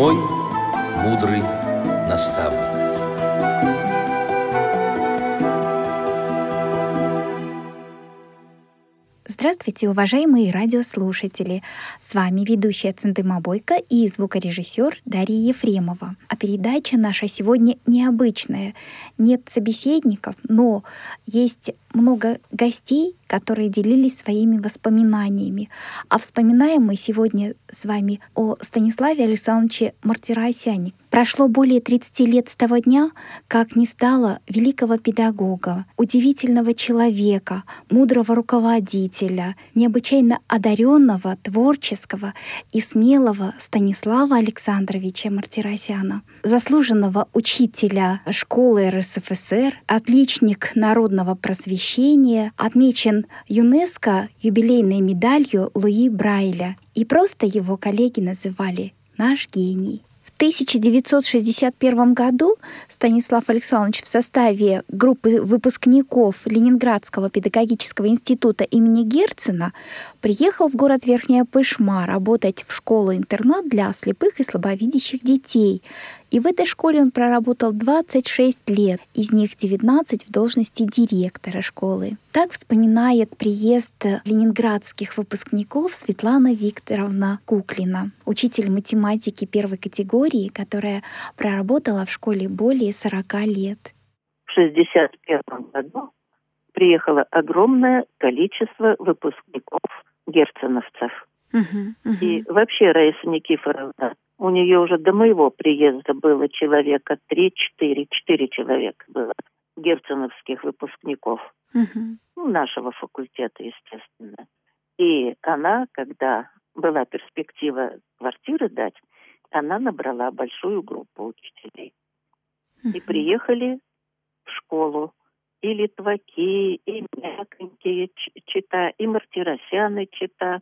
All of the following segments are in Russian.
Мой мудрый наставник. Здравствуйте, уважаемые радиослушатели! С вами ведущая Центыма Бойко и звукорежиссер Дарья Ефремова. А передача наша сегодня необычная. Нет собеседников, но есть много гостей, которые делились своими воспоминаниями. А вспоминаем мы сегодня с вами о Станиславе Александровиче Мартиросяне. Прошло более 30 лет с того дня, как не стало великого педагога, удивительного человека, мудрого руководителя, необычайно одаренного, творческого и смелого Станислава Александровича Мартиросяна, заслуженного учителя школы РСФСР, отличник народного просвещения, отмечен ЮНЕСКО юбилейной медалью Луи Брайля. И просто его коллеги называли «наш гений». 1961 году Станислав Александрович в составе группы выпускников Ленинградского педагогического института имени Герцена приехал в город Верхняя Пышма работать в школу-интернат для слепых и слабовидящих детей и в этой школе он проработал 26 лет, из них 19 в должности директора школы. Так вспоминает приезд ленинградских выпускников Светлана Викторовна Куклина, учитель математики первой категории, которая проработала в школе более 40 лет. В 1961 году приехало огромное количество выпускников герценовцев. Uh-huh, uh-huh. И вообще Раиса Никифоровна у нее уже до моего приезда было человека три-четыре, четыре человека было герценовских выпускников. Угу. Нашего факультета, естественно. И она, когда была перспектива квартиры дать, она набрала большую группу учителей. Угу. И приехали в школу и литваки, и мяконькие чита, и мартиросяны чита,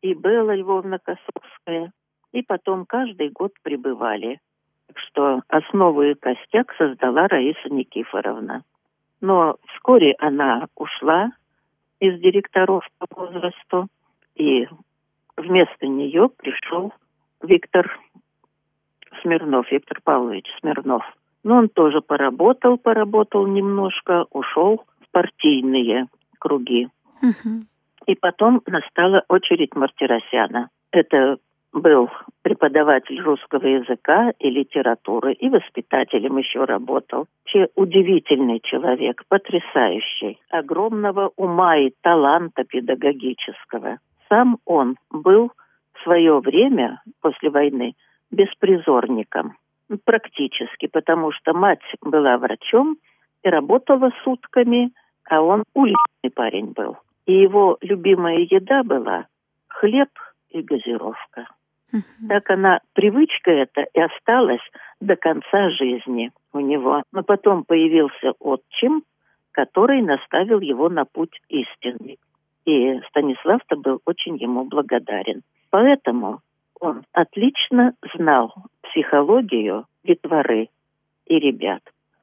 и Белла Львовна Косовская – и потом каждый год прибывали. Так что основу и костяк создала Раиса Никифоровна. Но вскоре она ушла из директоров по возрасту, и вместо нее пришел Виктор Смирнов, Виктор Павлович Смирнов. Но он тоже поработал, поработал немножко, ушел в партийные круги. Угу. И потом настала очередь Мартиросяна. Это был преподаватель русского языка и литературы, и воспитателем еще работал. Че удивительный человек, потрясающий, огромного ума и таланта педагогического. Сам он был в свое время, после войны, беспризорником. Практически, потому что мать была врачом и работала сутками, а он уличный парень был. И его любимая еда была хлеб и газировка. Угу. Так она, привычка эта и осталась до конца жизни у него. Но потом появился отчим, который наставил его на путь истинный. И Станислав-то был очень ему благодарен. Поэтому он отлично знал психологию детворы и ребят,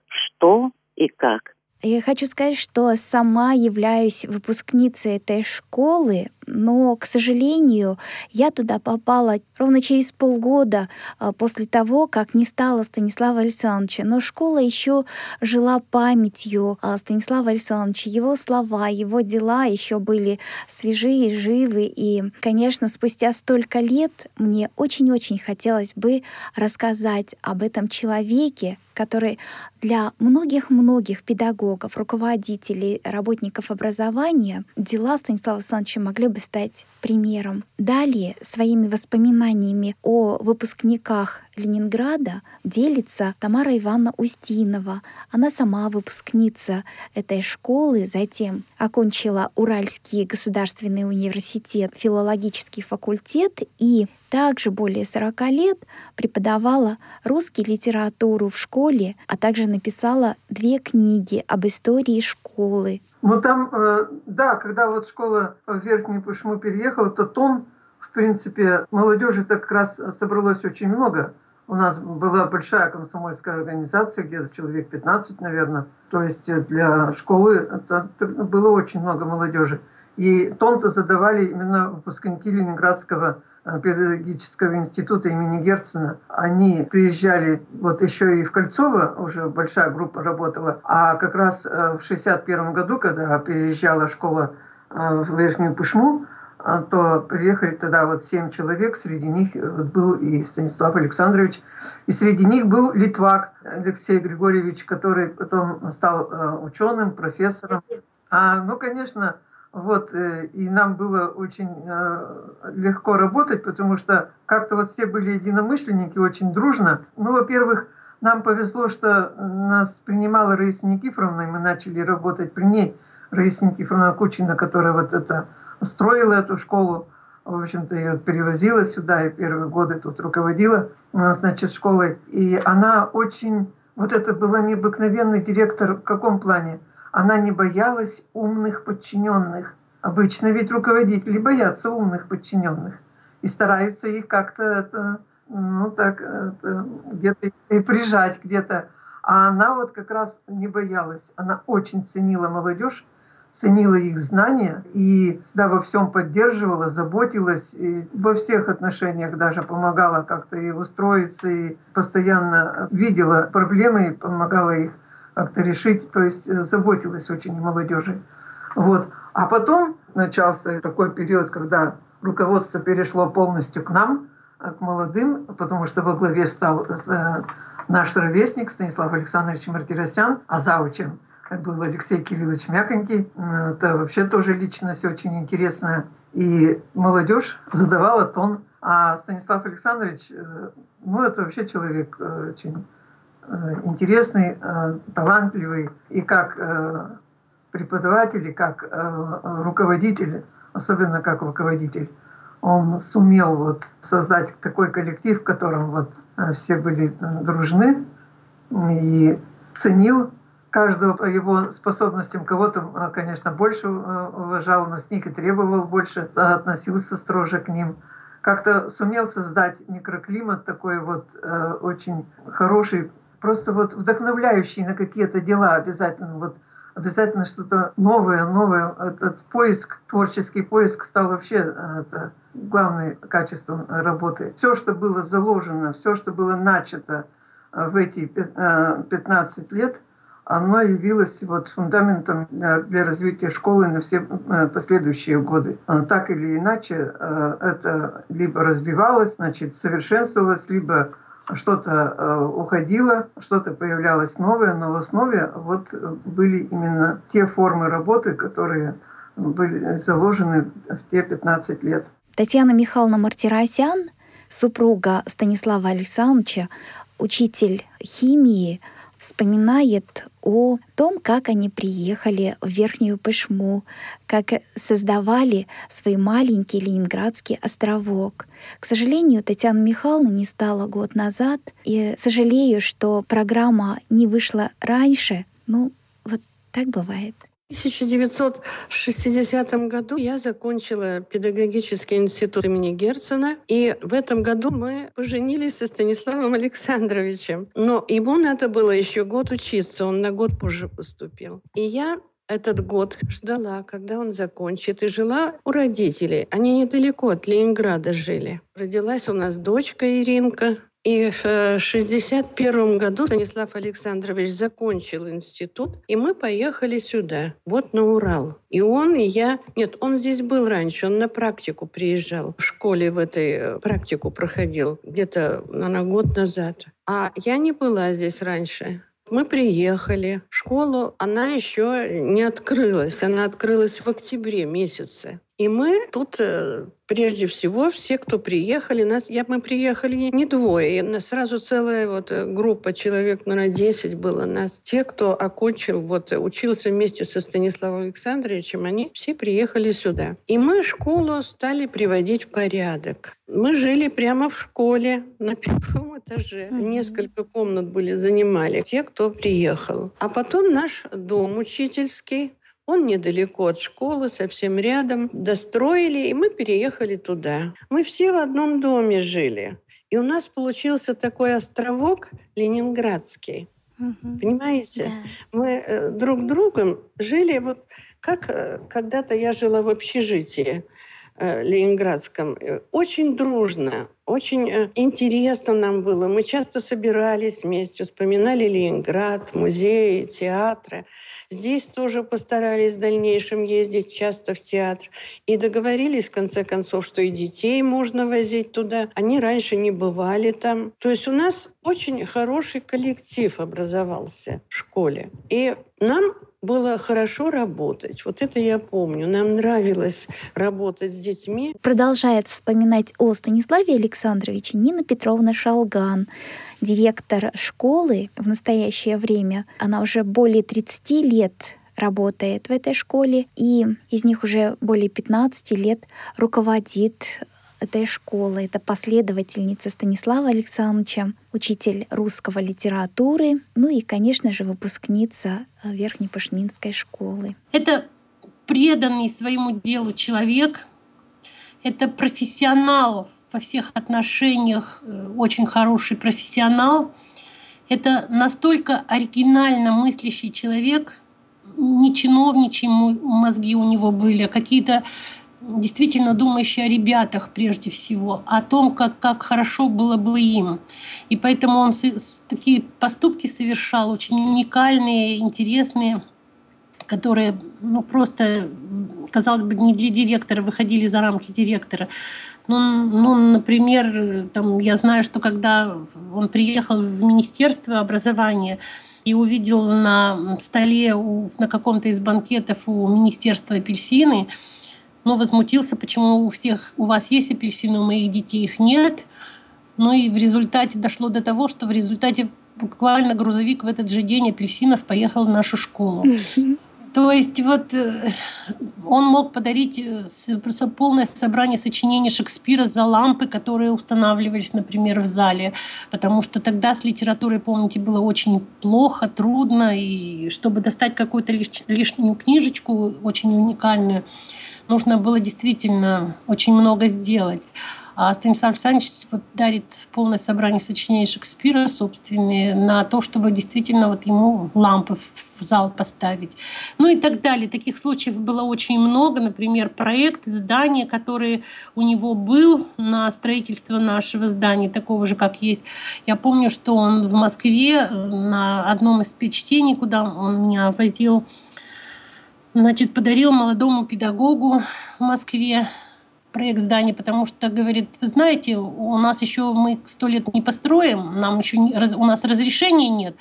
что и как. Я хочу сказать, что сама являюсь выпускницей этой школы, но, к сожалению, я туда попала ровно через полгода а, после того, как не стало Станислава Александровича. Но школа еще жила памятью Станислава Александровича. Его слова, его дела еще были свежие, живы. И, конечно, спустя столько лет мне очень-очень хотелось бы рассказать об этом человеке, который для многих-многих педагогов, руководителей, работников образования дела Станислава Александровича могли бы стать примером. Далее своими воспоминаниями о выпускниках Ленинграда делится Тамара Ивановна Устинова. Она сама выпускница этой школы, затем окончила Уральский государственный университет, филологический факультет и также более 40 лет преподавала русский литературу в школе, а также написала две книги об истории школы. Ну там, э, да, когда вот школа в Верхнюю Пышму переехала, то тон, в принципе, молодежи так как раз собралось очень много. у нас была большая комсомольская организация, где-то человек 15, наверное. То есть для школы это, было очень много молодежи. И тон-то задавали именно выпускники Ленинградского педагогического института имени Герцена. Они приезжали вот еще и в Кольцово, уже большая группа работала. А как раз э, в 61 году, когда переезжала школа э, в Верхнюю Пышму, то приехали тогда вот семь человек, среди них был и Станислав Александрович, и среди них был Литвак Алексей Григорьевич, который потом стал ученым, профессором. А, ну, конечно, вот, э, и нам было очень э, легко работать, потому что как-то вот все были единомышленники, очень дружно. Ну, во-первых, нам повезло, что нас принимала Раиса Никифоровна, и мы начали работать при ней. Раиса Никифоровна Кучина, которая вот это строила эту школу, в общем-то, ее перевозила сюда, и первые годы тут руководила, э, значит, школой. И она очень... Вот это была необыкновенный директор в каком плане – она не боялась умных подчиненных. Обычно ведь руководители боятся умных подчиненных и стараются их как-то ну так где-то и прижать где-то. А она вот как раз не боялась. Она очень ценила молодежь, ценила их знания и всегда во всем поддерживала, заботилась и во всех отношениях даже помогала как-то и устроиться, и постоянно видела проблемы и помогала их как-то решить, то есть э, заботилась очень о молодежи. Вот. А потом начался такой период, когда руководство перешло полностью к нам, э, к молодым, потому что во главе стал э, наш ровесник Станислав Александрович Мартиросян, а заучем был Алексей Кириллович Мяконький. Это вообще тоже личность очень интересная. И молодежь задавала тон. А Станислав Александрович, ну, это вообще человек очень Э, интересный, э, талантливый и как э, преподаватель, и как руководитель, особенно как руководитель, он сумел вот создать такой коллектив, в котором вот все были дружны и ценил каждого по его способностям. Кого-то, конечно, больше уважал, но с них и требовал больше, относился строже к ним. Как-то сумел создать микроклимат такой вот очень хороший, просто вот вдохновляющий на какие-то дела обязательно. Вот обязательно что-то новое, новое. Этот поиск, творческий поиск стал вообще э, это, главным качеством работы. Все, что было заложено, все, что было начато э, в эти 15 э, лет, оно явилось вот фундаментом для развития школы на все последующие годы. Так или иначе, это либо развивалось, значит, совершенствовалось, либо что-то э, уходило, что-то появлялось новое, но в основе вот были именно те формы работы, которые были заложены в те 15 лет. Татьяна Михайловна Мартиросян, супруга Станислава Александровича, учитель химии, вспоминает о том, как они приехали в Верхнюю Пышму, как создавали свой маленький Ленинградский островок. К сожалению, Татьяна Михайловна не стала год назад, и сожалею, что программа не вышла раньше. Ну, вот так бывает. В 1960 году я закончила педагогический институт имени Герцена, и в этом году мы поженились со Станиславом Александровичем. Но ему надо было еще год учиться, он на год позже поступил. И я этот год ждала, когда он закончит, и жила у родителей. Они недалеко от Ленинграда жили. Родилась у нас дочка Иринка, и в 1961 году Станислав Александрович закончил институт, и мы поехали сюда, вот на Урал. И он, и я... Нет, он здесь был раньше, он на практику приезжал. В школе в этой э, практику проходил где-то, наверное, год назад. А я не была здесь раньше. Мы приехали. Школу она еще не открылась. Она открылась в октябре месяце. И мы тут э, прежде всего все, кто приехали, нас, я, мы приехали не двое, и сразу целая вот э, группа человек, наверное, 10 было нас. Те, кто окончил, вот учился вместе со Станиславом Александровичем, они все приехали сюда. И мы школу стали приводить в порядок. Мы жили прямо в школе на первом этаже. Mm-hmm. Несколько комнат были, занимали те, кто приехал. А потом наш дом учительский он недалеко от школы, совсем рядом. Достроили, и мы переехали туда. Мы все в одном доме жили. И у нас получился такой островок ленинградский. Угу. Понимаете? Да. Мы э, друг другом жили вот как э, когда-то я жила в общежитии ленинградском. Э, очень дружно, очень э, интересно нам было. Мы часто собирались вместе, вспоминали Ленинград, музеи, театры. Здесь тоже постарались в дальнейшем ездить часто в театр. И договорились, в конце концов, что и детей можно возить туда. Они раньше не бывали там. То есть у нас очень хороший коллектив образовался в школе. И нам было хорошо работать. Вот это я помню. Нам нравилось работать с детьми. Продолжает вспоминать о Станиславе Александровиче Нина Петровна Шалган, директор школы в настоящее время. Она уже более 30 лет работает в этой школе, и из них уже более 15 лет руководит этой школы. Это последовательница Станислава Александровича, учитель русского литературы, ну и, конечно же, выпускница э, Верхнепашминской школы. Это преданный своему делу человек, это профессионал во всех отношениях, э, очень хороший профессионал. Это настолько оригинально мыслящий человек, не чиновничьи мозги у него были, а какие-то действительно думающий о ребятах прежде всего, о том, как, как хорошо было бы им. И поэтому он такие поступки совершал, очень уникальные, интересные, которые ну, просто, казалось бы, не для директора, выходили за рамки директора. Ну, ну, например, там, я знаю, что когда он приехал в Министерство образования, и увидел на столе у, на каком-то из банкетов у Министерства апельсины, но возмутился, почему у всех у вас есть апельсины, у моих детей их нет. Ну и в результате дошло до того, что в результате буквально грузовик в этот же день апельсинов поехал в нашу школу. То есть вот э, он мог подарить э, полное собрание сочинений Шекспира за лампы, которые устанавливались, например, в зале, потому что тогда с литературой, помните, было очень плохо, трудно, и чтобы достать какую-то лишнюю книжечку, очень уникальную, нужно было действительно очень много сделать. А Станислав Александрович вот дарит полное собрание сочинений Шекспира собственные на то, чтобы действительно вот ему лампы в зал поставить. Ну и так далее. Таких случаев было очень много. Например, проект здания, который у него был на строительство нашего здания, такого же, как есть. Я помню, что он в Москве э, на одном из чтений, куда он меня возил, значит, подарил молодому педагогу в Москве проект здания, потому что говорит, вы знаете, у нас еще мы сто лет не построим, нам еще не, у нас разрешения нет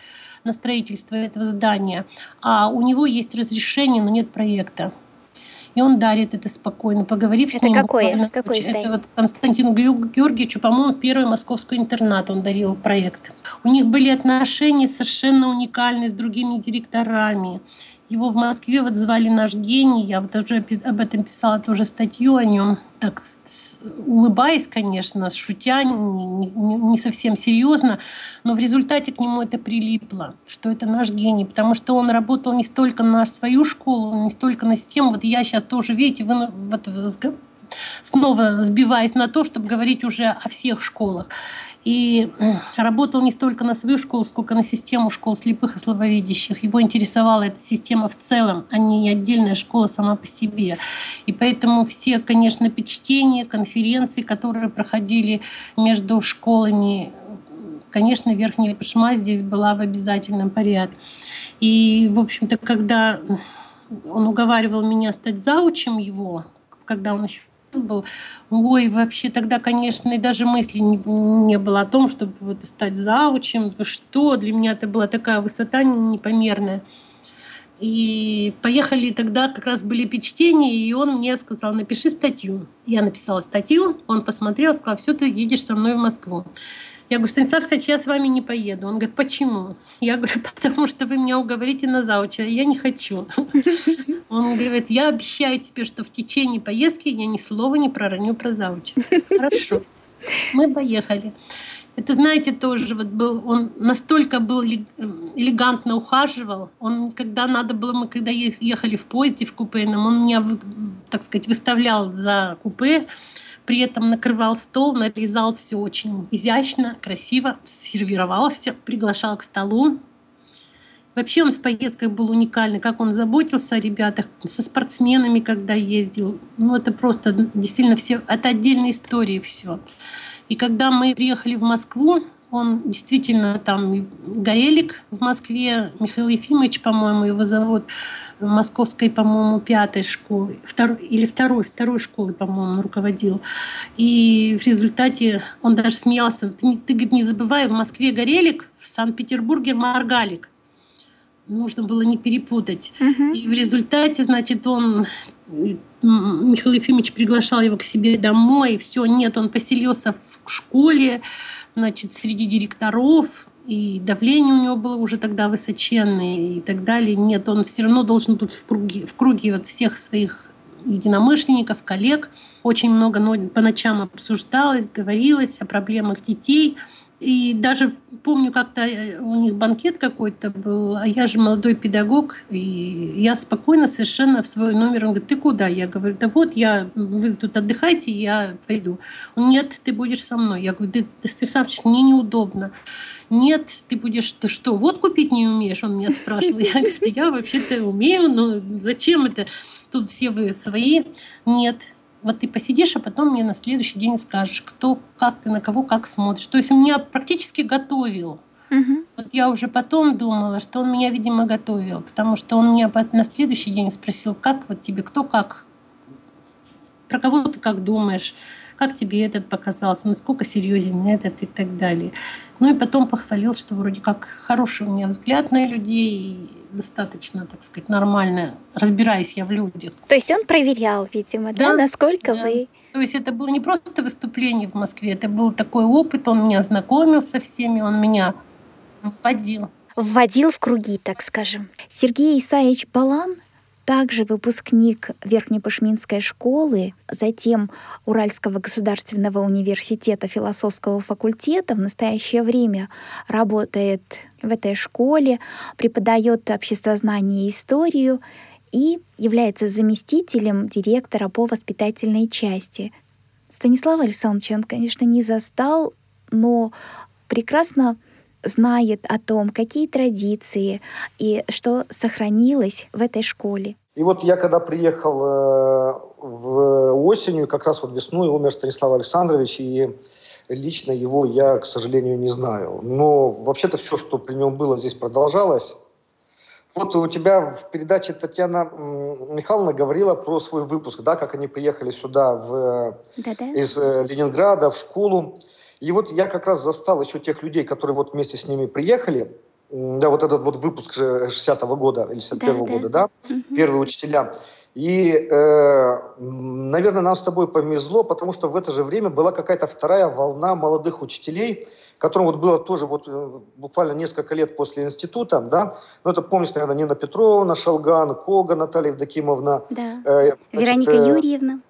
на строительство этого здания, а у него есть разрешение, но нет проекта. И он дарит это спокойно, поговорив это с ним. Какое? Какое это вот Константину Георгиевичу, по-моему, первый московский интернат он дарил проект. У них были отношения совершенно уникальные с другими директорами. Его в Москве вот звали «Наш гений». Я вот уже об этом писала тоже статью о нем. Так улыбаясь, конечно, шутя, не, не, не совсем серьезно, но в результате к нему это прилипло, что это наш гений, потому что он работал не столько на свою школу, не столько на систему. Вот я сейчас тоже, видите, вы, вот, снова сбиваясь на то, чтобы говорить уже о всех школах и работал не столько на свою школу, сколько на систему школ слепых и слабовидящих. Его интересовала эта система в целом, а не отдельная школа сама по себе. И поэтому все, конечно, чтения, конференции, которые проходили между школами, конечно, Верхняя Пашма здесь была в обязательном порядке. И, в общем-то, когда он уговаривал меня стать заучем его, когда он еще был. Ой, вообще тогда, конечно, и даже мысли не, не было о том, чтобы вот стать заучем. Что? Для меня это была такая высота непомерная. И поехали тогда, как раз были печтения, и он мне сказал, напиши статью. Я написала статью, он посмотрел, сказал, все, ты едешь со мной в Москву. Я говорю, Станислав Александрович, я с вами не поеду. Он говорит, почему? Я говорю, потому что вы меня уговорите на зауча. Я не хочу. Он говорит, я обещаю тебе, что в течение поездки я ни слова не пророню про заучество. Хорошо. Мы поехали. Это, знаете, тоже вот был, он настолько был элегантно ухаживал. Он, когда надо было, мы когда ехали в поезде в купе, он меня, так сказать, выставлял за купе, при этом накрывал стол, нарезал все очень изящно, красиво, сервировал все, приглашал к столу. Вообще он в поездках был уникальный, как он заботился о ребятах, со спортсменами, когда ездил. Ну, это просто действительно все, это отдельные истории все. И когда мы приехали в Москву, он действительно там Горелик в Москве, Михаил Ефимович, по-моему, его зовут, московской, по-моему, пятой школы, второй, или второй, второй школы, по-моему, руководил. И в результате он даже смеялся. Ты, ты говорит, не забывай, в Москве Горелик, в Санкт-Петербурге Маргалик. Нужно было не перепутать. Uh-huh. И в результате, значит, он Михаил Ефимович приглашал его к себе домой, и все, нет, он поселился в школе, значит, среди директоров, и давление у него было уже тогда высоченное и так далее. Нет, он все равно должен тут в круге, в круге вот всех своих единомышленников, коллег. Очень много по ночам обсуждалось, говорилось о проблемах детей – и даже помню, как-то э, у них банкет какой-то был, а я же молодой педагог, и я спокойно совершенно в свой номер, он говорит, ты куда? Я говорю, да вот, я, вы тут отдыхайте, я пойду. Он, нет, ты будешь со мной. Я говорю, да, Савчик, мне неудобно. Нет, ты будешь, ты что, вот купить не умеешь? Он меня спрашивал. Я говорю, я вообще-то умею, но зачем это? Тут все вы свои. Нет, вот ты посидишь, а потом мне на следующий день скажешь, кто, как ты, на кого, как смотришь. То есть он меня практически готовил. Угу. Вот я уже потом думала, что он меня, видимо, готовил, потому что он меня на следующий день спросил, как вот тебе, кто как, про кого ты как думаешь, как тебе этот показался, насколько серьезен этот и так далее. Ну и потом похвалил, что вроде как хороший у меня взгляд на людей, достаточно, так сказать, нормально разбираюсь я в людях. То есть он проверял, видимо, да, да насколько да. вы... То есть это было не просто выступление в Москве, это был такой опыт, он меня знакомил со всеми, он меня вводил. Вводил в круги, так скажем. Сергей Исаевич Балан также выпускник Верхнепашминской школы, затем Уральского государственного университета философского факультета, в настоящее время работает в этой школе, преподает обществознание и историю и является заместителем директора по воспитательной части. Станислав Александрович он, конечно, не застал, но прекрасно знает о том, какие традиции и что сохранилось в этой школе. И вот я когда приехал э, в осенью, как раз вот весной умер Станислав Александрович, и лично его я, к сожалению, не знаю. Но вообще-то все, что при нем было, здесь продолжалось. Вот у тебя в передаче Татьяна Михайловна говорила про свой выпуск, да, как они приехали сюда в, из э, Ленинграда в школу. И вот я как раз застал еще тех людей, которые вот вместе с ними приехали. Да, вот этот вот выпуск 60-го года или 61-го да, года, да, да? Угу. первые учителя. И, э, наверное, нам с тобой повезло, потому что в это же время была какая-то вторая волна молодых учителей, которым вот было тоже вот э, буквально несколько лет после института, да. Ну, это помнишь, наверное, Нина Петровна, Шалган, Кога, Наталья Евдокимовна. Да. Э, значит, Вероника э, Юрьевна.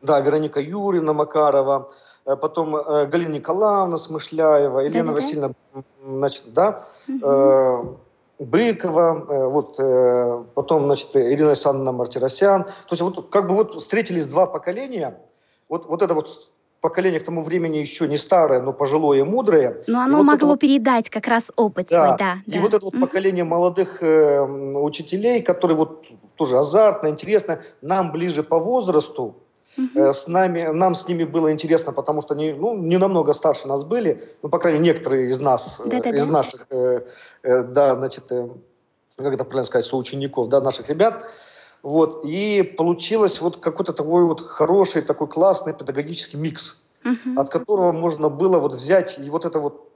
Да, Вероника Юрьевна Макарова. Э, потом э, Галина Николаевна Смышляева, Елена да, Васильевна, значит, да, угу. Быкова, вот, потом, значит, Ирина Александровна Мартиросян. То есть вот как бы вот встретились два поколения, вот, вот это вот поколение к тому времени еще не старое, но пожилое, мудрое. Но оно вот могло вот, передать как раз опыт да, свой, да. И да. вот это вот поколение молодых э, учителей, которые вот тоже азартно, интересно, нам ближе по возрасту, Угу. С нами, нам с ними было интересно, потому что они ну, не намного старше нас были, ну, по крайней мере, некоторые из нас, Да-да-да. из наших, э, э, да, значит, э, как это правильно сказать, соучеников, да, наших ребят. Вот, и получилось вот какой-то такой вот хороший, такой классный педагогический микс, угу. от которого можно было вот взять и вот это вот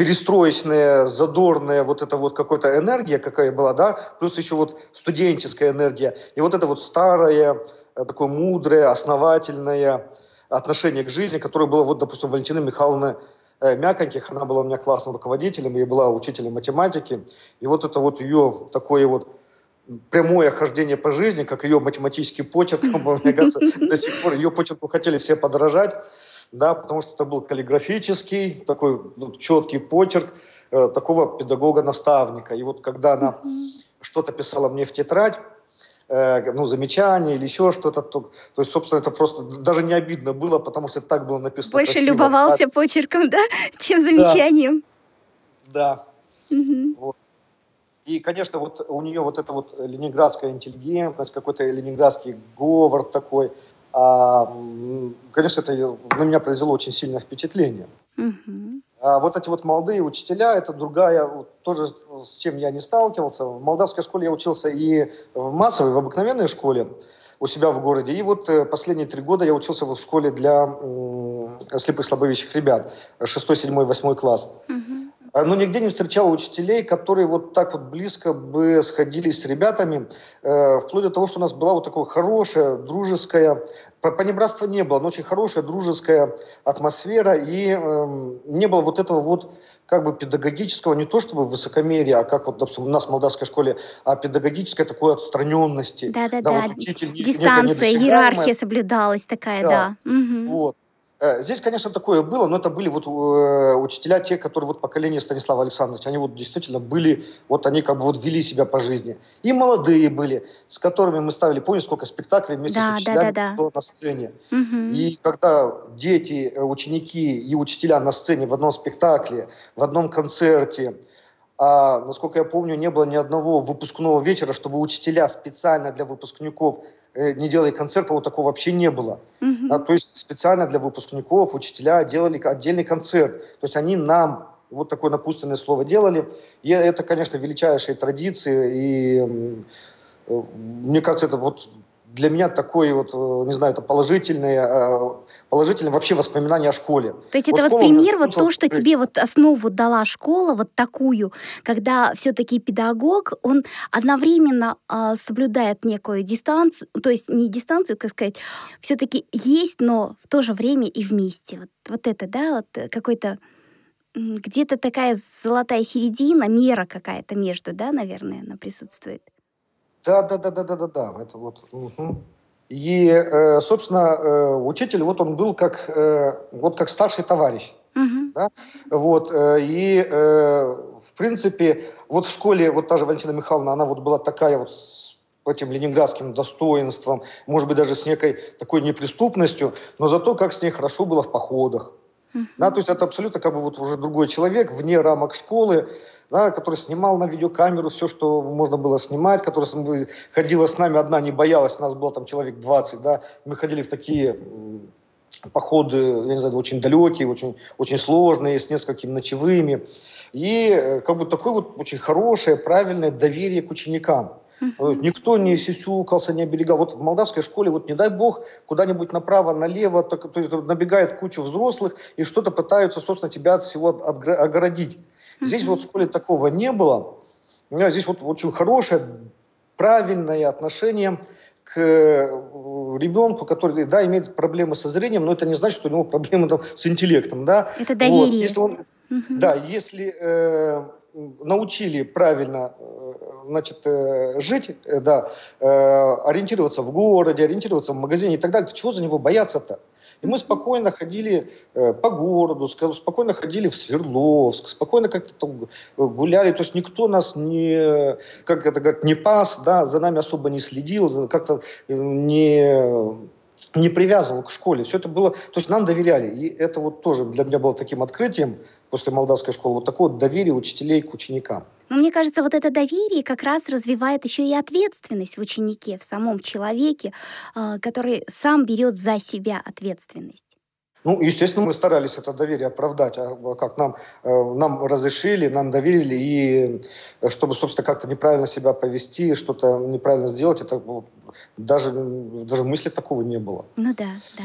перестроечная, задорная вот эта вот какая-то энергия, какая была, да, плюс еще вот студенческая энергия, и вот это вот старое, э, такое мудрое, основательное отношение к жизни, которое было вот, допустим, Валентина Михайловна э, Мяконьких, она была у меня классным руководителем, и была учителем математики, и вот это вот ее такое вот прямое хождение по жизни, как ее математический почерк, мне кажется, до сих пор ее почерку хотели все подражать, да, потому что это был каллиграфический, такой ну, четкий почерк э, такого педагога-наставника. И вот когда она mm-hmm. что-то писала мне в тетрадь, э, ну, замечания или еще что-то. То, то есть, собственно, это просто даже не обидно было, потому что так было написано Больше красиво. любовался а... почерком, да, чем замечанием. Да. да. Угу. Вот. И, конечно, вот у нее вот эта вот ленинградская интеллигентность, какой-то ленинградский говор такой, конечно, это на меня произвело очень сильное впечатление. Угу. А вот эти вот молодые учителя, это другая, тоже с чем я не сталкивался. В молдавской школе я учился и в массовой, в обыкновенной школе у себя в городе. И вот э, последние три года я учился в школе для слепых слабовидящих ребят, 6, 7, 8 класс. Угу. Но нигде не встречал учителей, которые вот так вот близко бы сходились с ребятами, э, вплоть до того, что у нас была вот такая хорошая, дружеская Понебратства не было, но очень хорошая, дружеская атмосфера, и э, не было вот этого вот как бы педагогического, не то чтобы высокомерия, а как вот, допустим, у нас в молдавской школе, а педагогической такой отстраненности. Да-да-да, да, вот учитель, дистанция, иерархия соблюдалась такая, да. да. Угу. Вот. Э, здесь, конечно, такое было, но это были вот э, учителя, те, которые вот поколение Станислава Александровича, они вот действительно были, вот они как бы вот вели себя по жизни. И молодые были, с которыми мы ставили, помните, сколько спектаклей вместе да, с учителями да, да, было на сцене. Угу. И когда дети, э, ученики и учителя на сцене в одном спектакле, в одном концерте, а, насколько я помню, не было ни одного выпускного вечера, чтобы учителя специально для выпускников не делали концерт, по-моему, такого вообще не было. Mm-hmm. А, то есть специально для выпускников учителя делали отдельный концерт. То есть они нам вот такое напутственное слово делали. И это, конечно, величайшие традиции. И э, мне кажется, это вот для меня такое вот, э, не знаю, это положительное, э, положительное вообще воспоминание о школе. То есть вот это вот пример, вот то, что тебе вот основу дала школа, вот такую, когда все-таки педагог, он одновременно э, соблюдает некую дистанцию, то есть не дистанцию, как сказать, все-таки есть, но в то же время и вместе. Вот, вот это, да, вот какой-то где-то такая золотая середина, мера какая-то между, да, наверное, она присутствует. Да, да, да, да, да, да, да. Это вот. Угу. И, э, собственно, э, учитель, вот он был как, э, вот как старший товарищ. Угу. Да? Вот, и, в принципе, вот в школе, вот та же Валентина Михайловна, она вот была такая вот с этим ленинградским достоинством, может быть, даже с некой такой неприступностью, но зато как с ней хорошо было в походах. Uh-huh. Да, то есть это абсолютно как бы вот уже другой человек вне рамок школы, да, который снимал на видеокамеру все, что можно было снимать, которая ходила с нами одна, не боялась, нас было там человек 20, да, мы ходили в такие походы, я не знаю, очень далекие, очень, очень сложные, с несколькими ночевыми. И э, как бы такое вот очень хорошее, правильное доверие к ученикам. Uh-huh. Никто не сисюкался, не оберегал. Вот в молдавской школе, вот не дай бог, куда-нибудь направо, налево, так, то есть набегает куча взрослых и что-то пытаются, собственно, тебя от всего огородить. Здесь вот в школе такого не было. Здесь вот очень хорошее, правильное отношение к э, ребенку, который, да, имеет проблемы со зрением, но это не значит, что у него проблемы там, с интеллектом, да. Это доверие. Вот. Если он, угу. Да, если э, научили правильно э, значит, э, жить, э, да, э, ориентироваться в городе, ориентироваться в магазине и так далее, чего за него бояться-то? И мы спокойно ходили по городу, спокойно ходили в Свердловск, спокойно как-то там гуляли. То есть никто нас не, как это говорят, не пас, да, за нами особо не следил, как-то не не привязывал к школе. Все это было... То есть нам доверяли. И это вот тоже для меня было таким открытием после молдавской школы. Вот такое вот доверие учителей к ученикам. Но мне кажется, вот это доверие как раз развивает еще и ответственность в ученике, в самом человеке, а, который сам берет за себя ответственность. Ну, естественно, мы старались это доверие оправдать, а как нам, э, нам разрешили, нам доверили, и чтобы, собственно, как-то неправильно себя повести, что-то неправильно сделать, это даже, даже мысли такого не было. Ну да, да.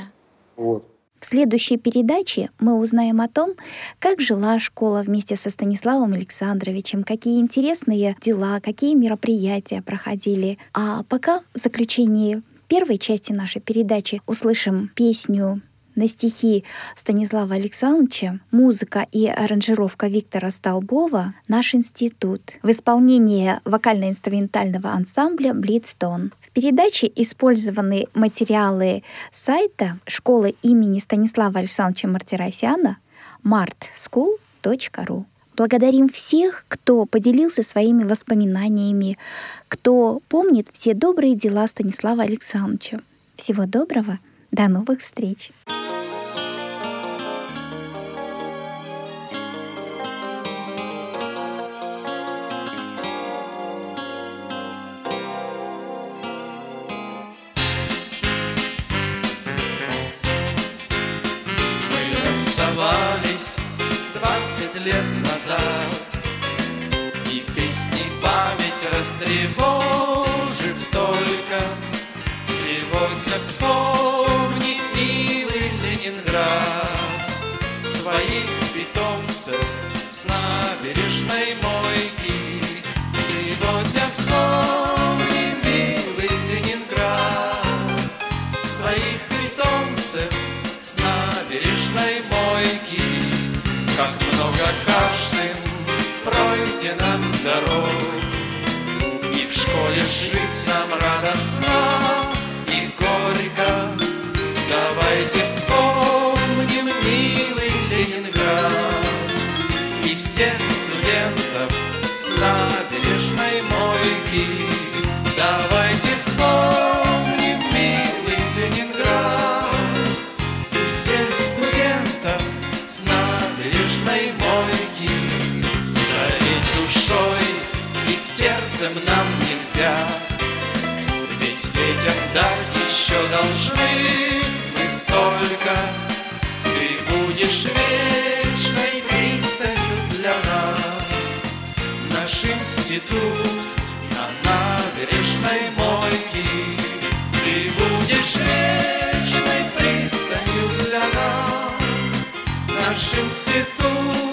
Вот. В следующей передаче мы узнаем о том, как жила школа вместе со Станиславом Александровичем, какие интересные дела, какие мероприятия проходили. А пока в заключении первой части нашей передачи услышим песню на стихи Станислава Александровича, музыка и аранжировка Виктора Столбова «Наш институт» в исполнении вокально-инструментального ансамбля «Блицтон». В передаче использованы материалы сайта школы имени Станислава Александровича Мартиросяна martschool.ru. Благодарим всех, кто поделился своими воспоминаниями, кто помнит все добрые дела Станислава Александровича. Всего доброго, до новых встреч! двадцать лет назад. И песни память растревожив только. Сегодня вспомни, милый Ленинград Своих питомцев с набережной мой. радостно. должны мы столько, Ты будешь вечной пристанью для нас. Наш институт на набережной мойки, Ты будешь вечной пристанью для нас. Наш институт